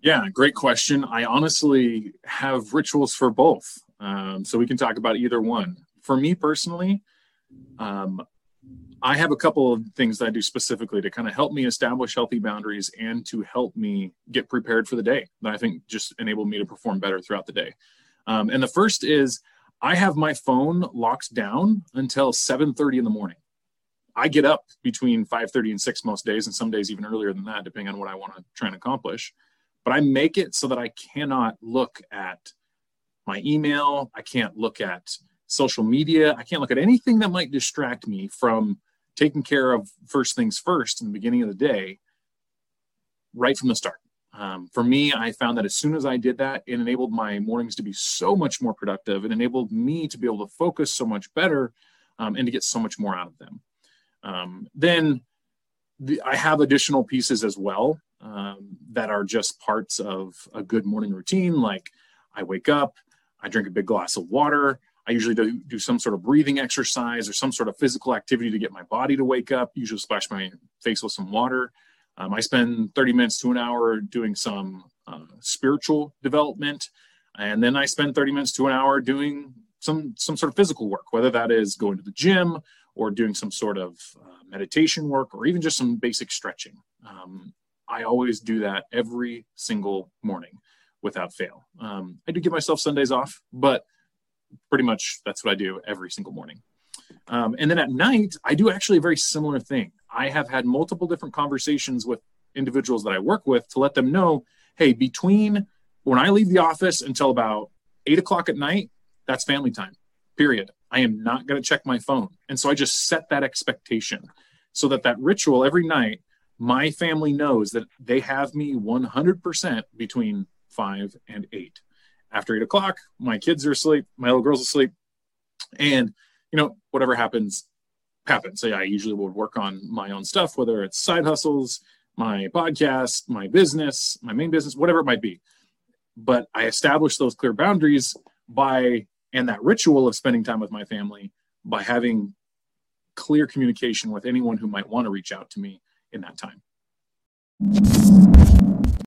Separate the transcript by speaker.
Speaker 1: Yeah, great question. I honestly have rituals for both. Um, so we can talk about either one. For me personally, um, I have a couple of things that I do specifically to kind of help me establish healthy boundaries and to help me get prepared for the day that I think just enable me to perform better throughout the day. Um, and the first is I have my phone locked down until 7:30 in the morning. I get up between 5:30 and 6 most days, and some days even earlier than that, depending on what I want to try and accomplish. But I make it so that I cannot look at my email. I can't look at social media. I can't look at anything that might distract me from taking care of first things first in the beginning of the day, right from the start. Um, for me, I found that as soon as I did that, it enabled my mornings to be so much more productive. It enabled me to be able to focus so much better um, and to get so much more out of them. Um, then the, I have additional pieces as well um, that are just parts of a good morning routine. Like I wake up, I drink a big glass of water, I usually do, do some sort of breathing exercise or some sort of physical activity to get my body to wake up. Usually splash my face with some water. Um, I spend 30 minutes to an hour doing some uh, spiritual development, and then I spend 30 minutes to an hour doing some some sort of physical work, whether that is going to the gym or doing some sort of uh, meditation work or even just some basic stretching. Um, I always do that every single morning without fail. Um, I do give myself Sundays off, but pretty much that's what I do every single morning. Um, and then at night, I do actually a very similar thing. I have had multiple different conversations with individuals that I work with to let them know hey, between when I leave the office until about eight o'clock at night, that's family time, period. I am not going to check my phone. And so I just set that expectation so that that ritual every night, my family knows that they have me 100% between five and eight after eight o'clock, my kids are asleep, my little girl's asleep, and you know whatever happens, happens. So yeah, I usually would work on my own stuff, whether it's side hustles, my podcast, my business, my main business, whatever it might be. But I established those clear boundaries by and that ritual of spending time with my family by having clear communication with anyone who might want to reach out to me in that time.